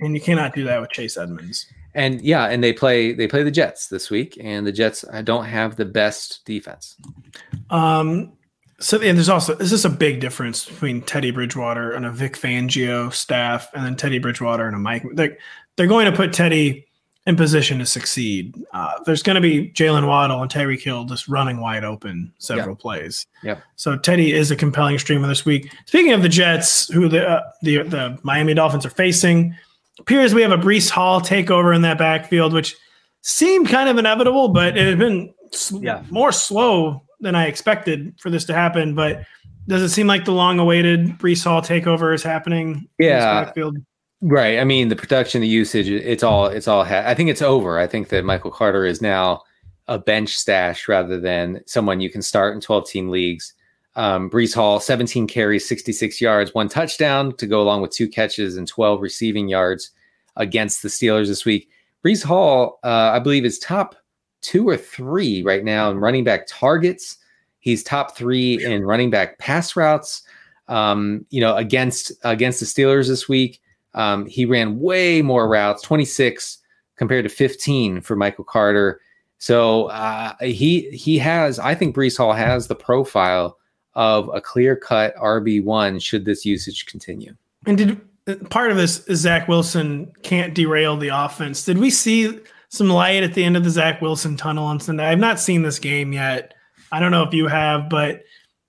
and you cannot do that with Chase Edmonds. And yeah, and they play they play the Jets this week, and the Jets uh, don't have the best defense. Um, so and there's also is this a big difference between Teddy Bridgewater and a Vic Fangio staff, and then Teddy Bridgewater and a Mike. They're, they're going to put Teddy in position to succeed. Uh, there's going to be Jalen Waddle and Tyreek Hill just running wide open several plays. Yep. So Teddy is a compelling streamer this week. Speaking of the Jets, who the uh, the the Miami Dolphins are facing, appears we have a Breece Hall takeover in that backfield, which seemed kind of inevitable, but it had been Yeah. more slow than I expected for this to happen. But does it seem like the long-awaited Breece Hall takeover is happening? Yeah. Right. I mean, the production, the usage, it's all, it's all, ha- I think it's over. I think that Michael Carter is now a bench stash rather than someone you can start in 12 team leagues. Um, Breece Hall, 17 carries, 66 yards, one touchdown to go along with two catches and 12 receiving yards against the Steelers this week. Breece Hall, uh, I believe, is top two or three right now in running back targets. He's top three in running back pass routes. Um, you know, against against the Steelers this week. Um, he ran way more routes, 26 compared to 15 for Michael Carter. So uh, he he has, I think Breece Hall has the profile of a clear cut RB one should this usage continue. And did part of this is Zach Wilson can't derail the offense? Did we see some light at the end of the Zach Wilson tunnel on Sunday? I've not seen this game yet. I don't know if you have, but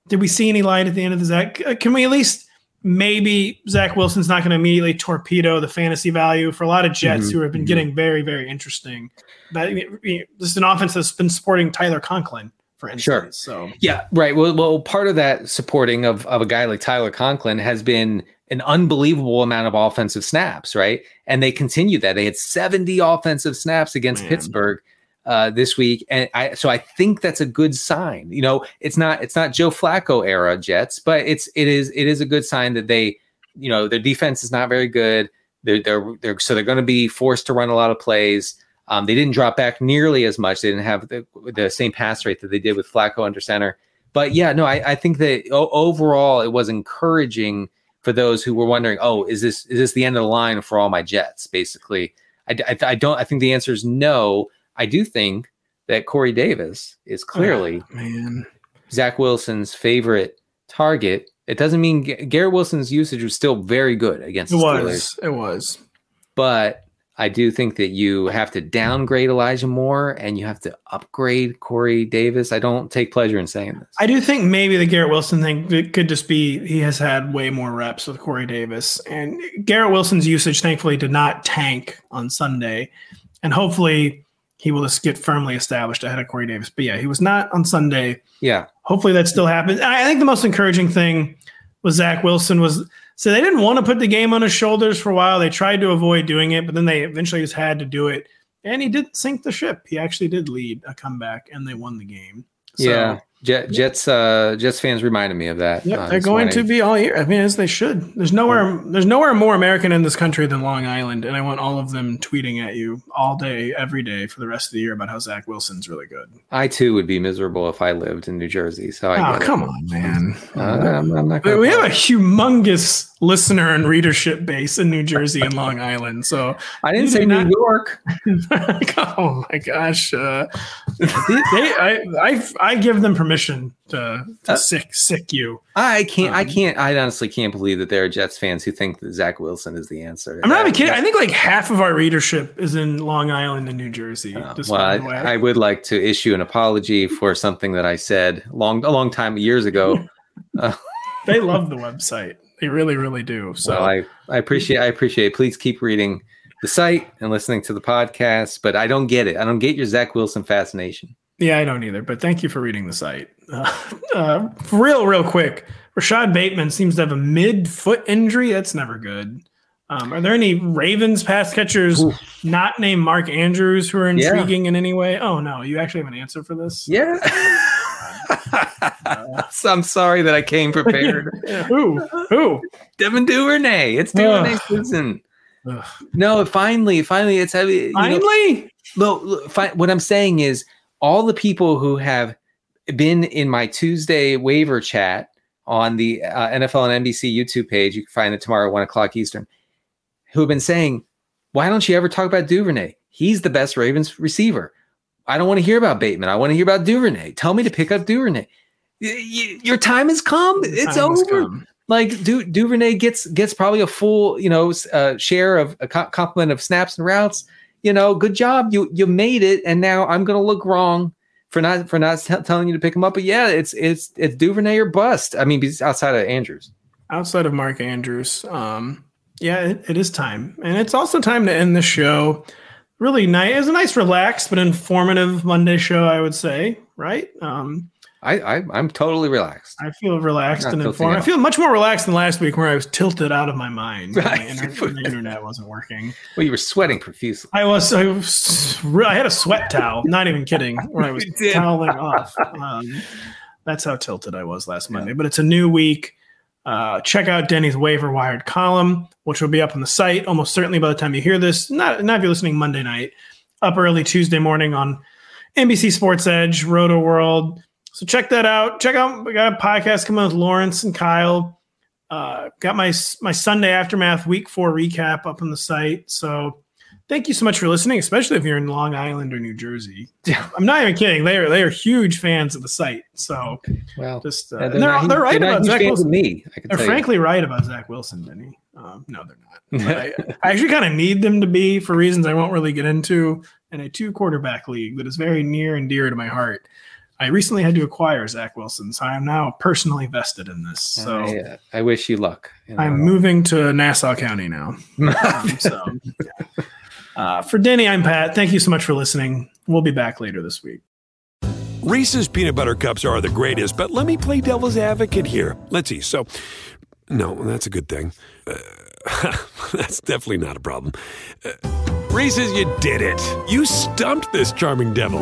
did we see any light at the end of the Zach? uh, Can we at least maybe Zach Wilson's not going to immediately torpedo the fantasy value for a lot of Jets Mhm, who have been mhm. getting very, very interesting. But you know, this is an offense that's been supporting Tyler Conklin, for instance. Sure. So Yeah, right. Well, well, part of that supporting of, of a guy like Tyler Conklin has been an unbelievable amount of offensive snaps, right? And they continued that. They had 70 offensive snaps against Man. Pittsburgh uh, this week, and I so I think that's a good sign. You know, it's not it's not Joe Flacco era Jets, but it's it is it is a good sign that they, you know, their defense is not very good. They're they're, they're so they're going to be forced to run a lot of plays. Um, they didn't drop back nearly as much. They didn't have the, the same pass rate that they did with Flacco under center. But yeah, no, I, I think that o- overall it was encouraging for those who were wondering, oh, is this is this the end of the line for all my Jets? Basically, I, I, I don't. I think the answer is no. I do think that Corey Davis is ah, clearly Man. Zach Wilson's favorite target. It doesn't mean G- Garrett Wilson's usage was still very good against It the Steelers, was. It was. but I do think that you have to downgrade Elijah Moore and you have to upgrade Corey Davis. I don't take pleasure in saying this. I do think maybe the Garrett Wilson thing it could just be he has had way more reps with Corey Davis. And Garrett Wilson's usage, thankfully, did not tank on Sunday. And hopefully he will just get firmly established ahead of Corey Davis. But yeah, he was not on Sunday. yeah, Hopefully that still happens. I I think the most encouraging thing was Zach Wilson was so they didn't want to put the game on his shoulders for a while. They tried to avoid doing it, but then they eventually just had to do it. And he didn't sink the ship. He actually did lead a comeback and they won the game. So, yeah. Jet, Jets uh, Jets fans reminded me of that. Yep, uh, they're this going to be all year. I mean, as they should. There's nowhere. There's nowhere more American in this country than Long Island, and I want all of them tweeting at you all day, every day for the rest of the year about how Zach Wilson's really good. I too would be miserable if I lived in New Jersey. So I oh, get it. come on, man. Uh, I'm, I'm not gonna we have call a humongous listener and readership base in New Jersey and Long Island. So. I didn't say do New York. oh my gosh, uh, they, they, I, I, I give them permission to, to Uh, sick, sick you. I can't. I Um, can't. I honestly can't believe that there are Jets fans who think that Zach Wilson is the answer. I'm not even kidding. I think like half of our readership is in Long Island and New Jersey. Uh, well, I. I would like to issue an apology for something that I said long, a long time years ago. they love the website. They really, really do. So So I, I appreciate. I appreciate. Please keep reading the site and listening to the podcast. But I don't get it. I don't get your Zach Wilson fascination. Yeah, I don't either. But thank you for reading the site. Uh, uh, real, real quick. Rashod Bateman seems to have a mid foot injury. That's never good. Um, are there any Ravens pass catchers not named Mark Andrews who are Yeah. intriguing in any way? Oh no, you actually have an answer for this? Yeah. so I'm sorry that I came prepared. Who? Who? Devin Duvernay. It's Duvernay Ugh. season. Ugh. No, finally, finally, it's heavy. you know- Finally, look, fi- what I'm saying is all the people who have been in my Tuesday waiver chat on the uh, NFL and NBC YouTube page, you can find it tomorrow at one o'clock Eastern, who have been saying, why don't you ever talk about Duvernay? He's the best Ravens receiver. I don't want to hear about Bateman. I want to hear about Duvernay. Tell me to pick up Duvernay. Y- y- your time has come. It's Time over come. like du- Duvernay gets gets probably a full you know uh, share of a co- complement of snaps and routes. You know, good job. You you made it, and now I'm gonna look wrong for not for not t- telling you to pick him up. But yeah, it's it's it's Duvernay or bust. I mean, outside of Andrews. outside of Mark Andrews, um, yeah, it, it is time, and it's also time to end the show. Really nice. It was a nice, relaxed but informative Monday show, I would say. Right? Um, I, I I'm totally relaxed. I feel relaxed and informed. I feel much more relaxed than last week, where I was tilted out of my mind. Right. The, internet, the internet wasn't working. Well, you were sweating profusely. I was, I was, I had a sweat towel. Not even kidding. Where I was toweling off. Um, that's how tilted I was last Monday. But it's a new week. Uh, check out Denny's waiver wired column, which will be up on the site almost certainly by the time you hear this. Not, not if you're listening Monday night, up early Tuesday morning on NBC Sports Edge, Rotoworld. So check that out. Check out we got a podcast coming with Lawrence and Kyle. Uh, got my my Sunday aftermath week four recap up on the site. So thank you so much for listening, especially if you're in Long Island or New Jersey. I'm not even kidding. They are they are huge fans of the site. So Well, just uh, yeah, they're, they're, not- right not about Zach Wilson. me. They're tell you. frankly right about Zach Wilson, Denny. Um, no, they're not. I, I actually kind of need them to be for reasons I won't really get into in a two quarterback league that is very near and dear to my heart. I recently had to acquire Zach Wilson, so I am now personally vested in this. So I, uh, I wish you luck. you know. I'm moving to Nassau County now. Um, so, yeah. uh, for Denny, I'm Pat. Thank you so much for listening. We'll be back later this week. Reese's peanut butter cups are the greatest, but let me play devil's advocate here. Let's see. So, No, that's a good thing. Uh, that's definitely not a problem. Uh, Reese's, you did it. You stumped this charming devil.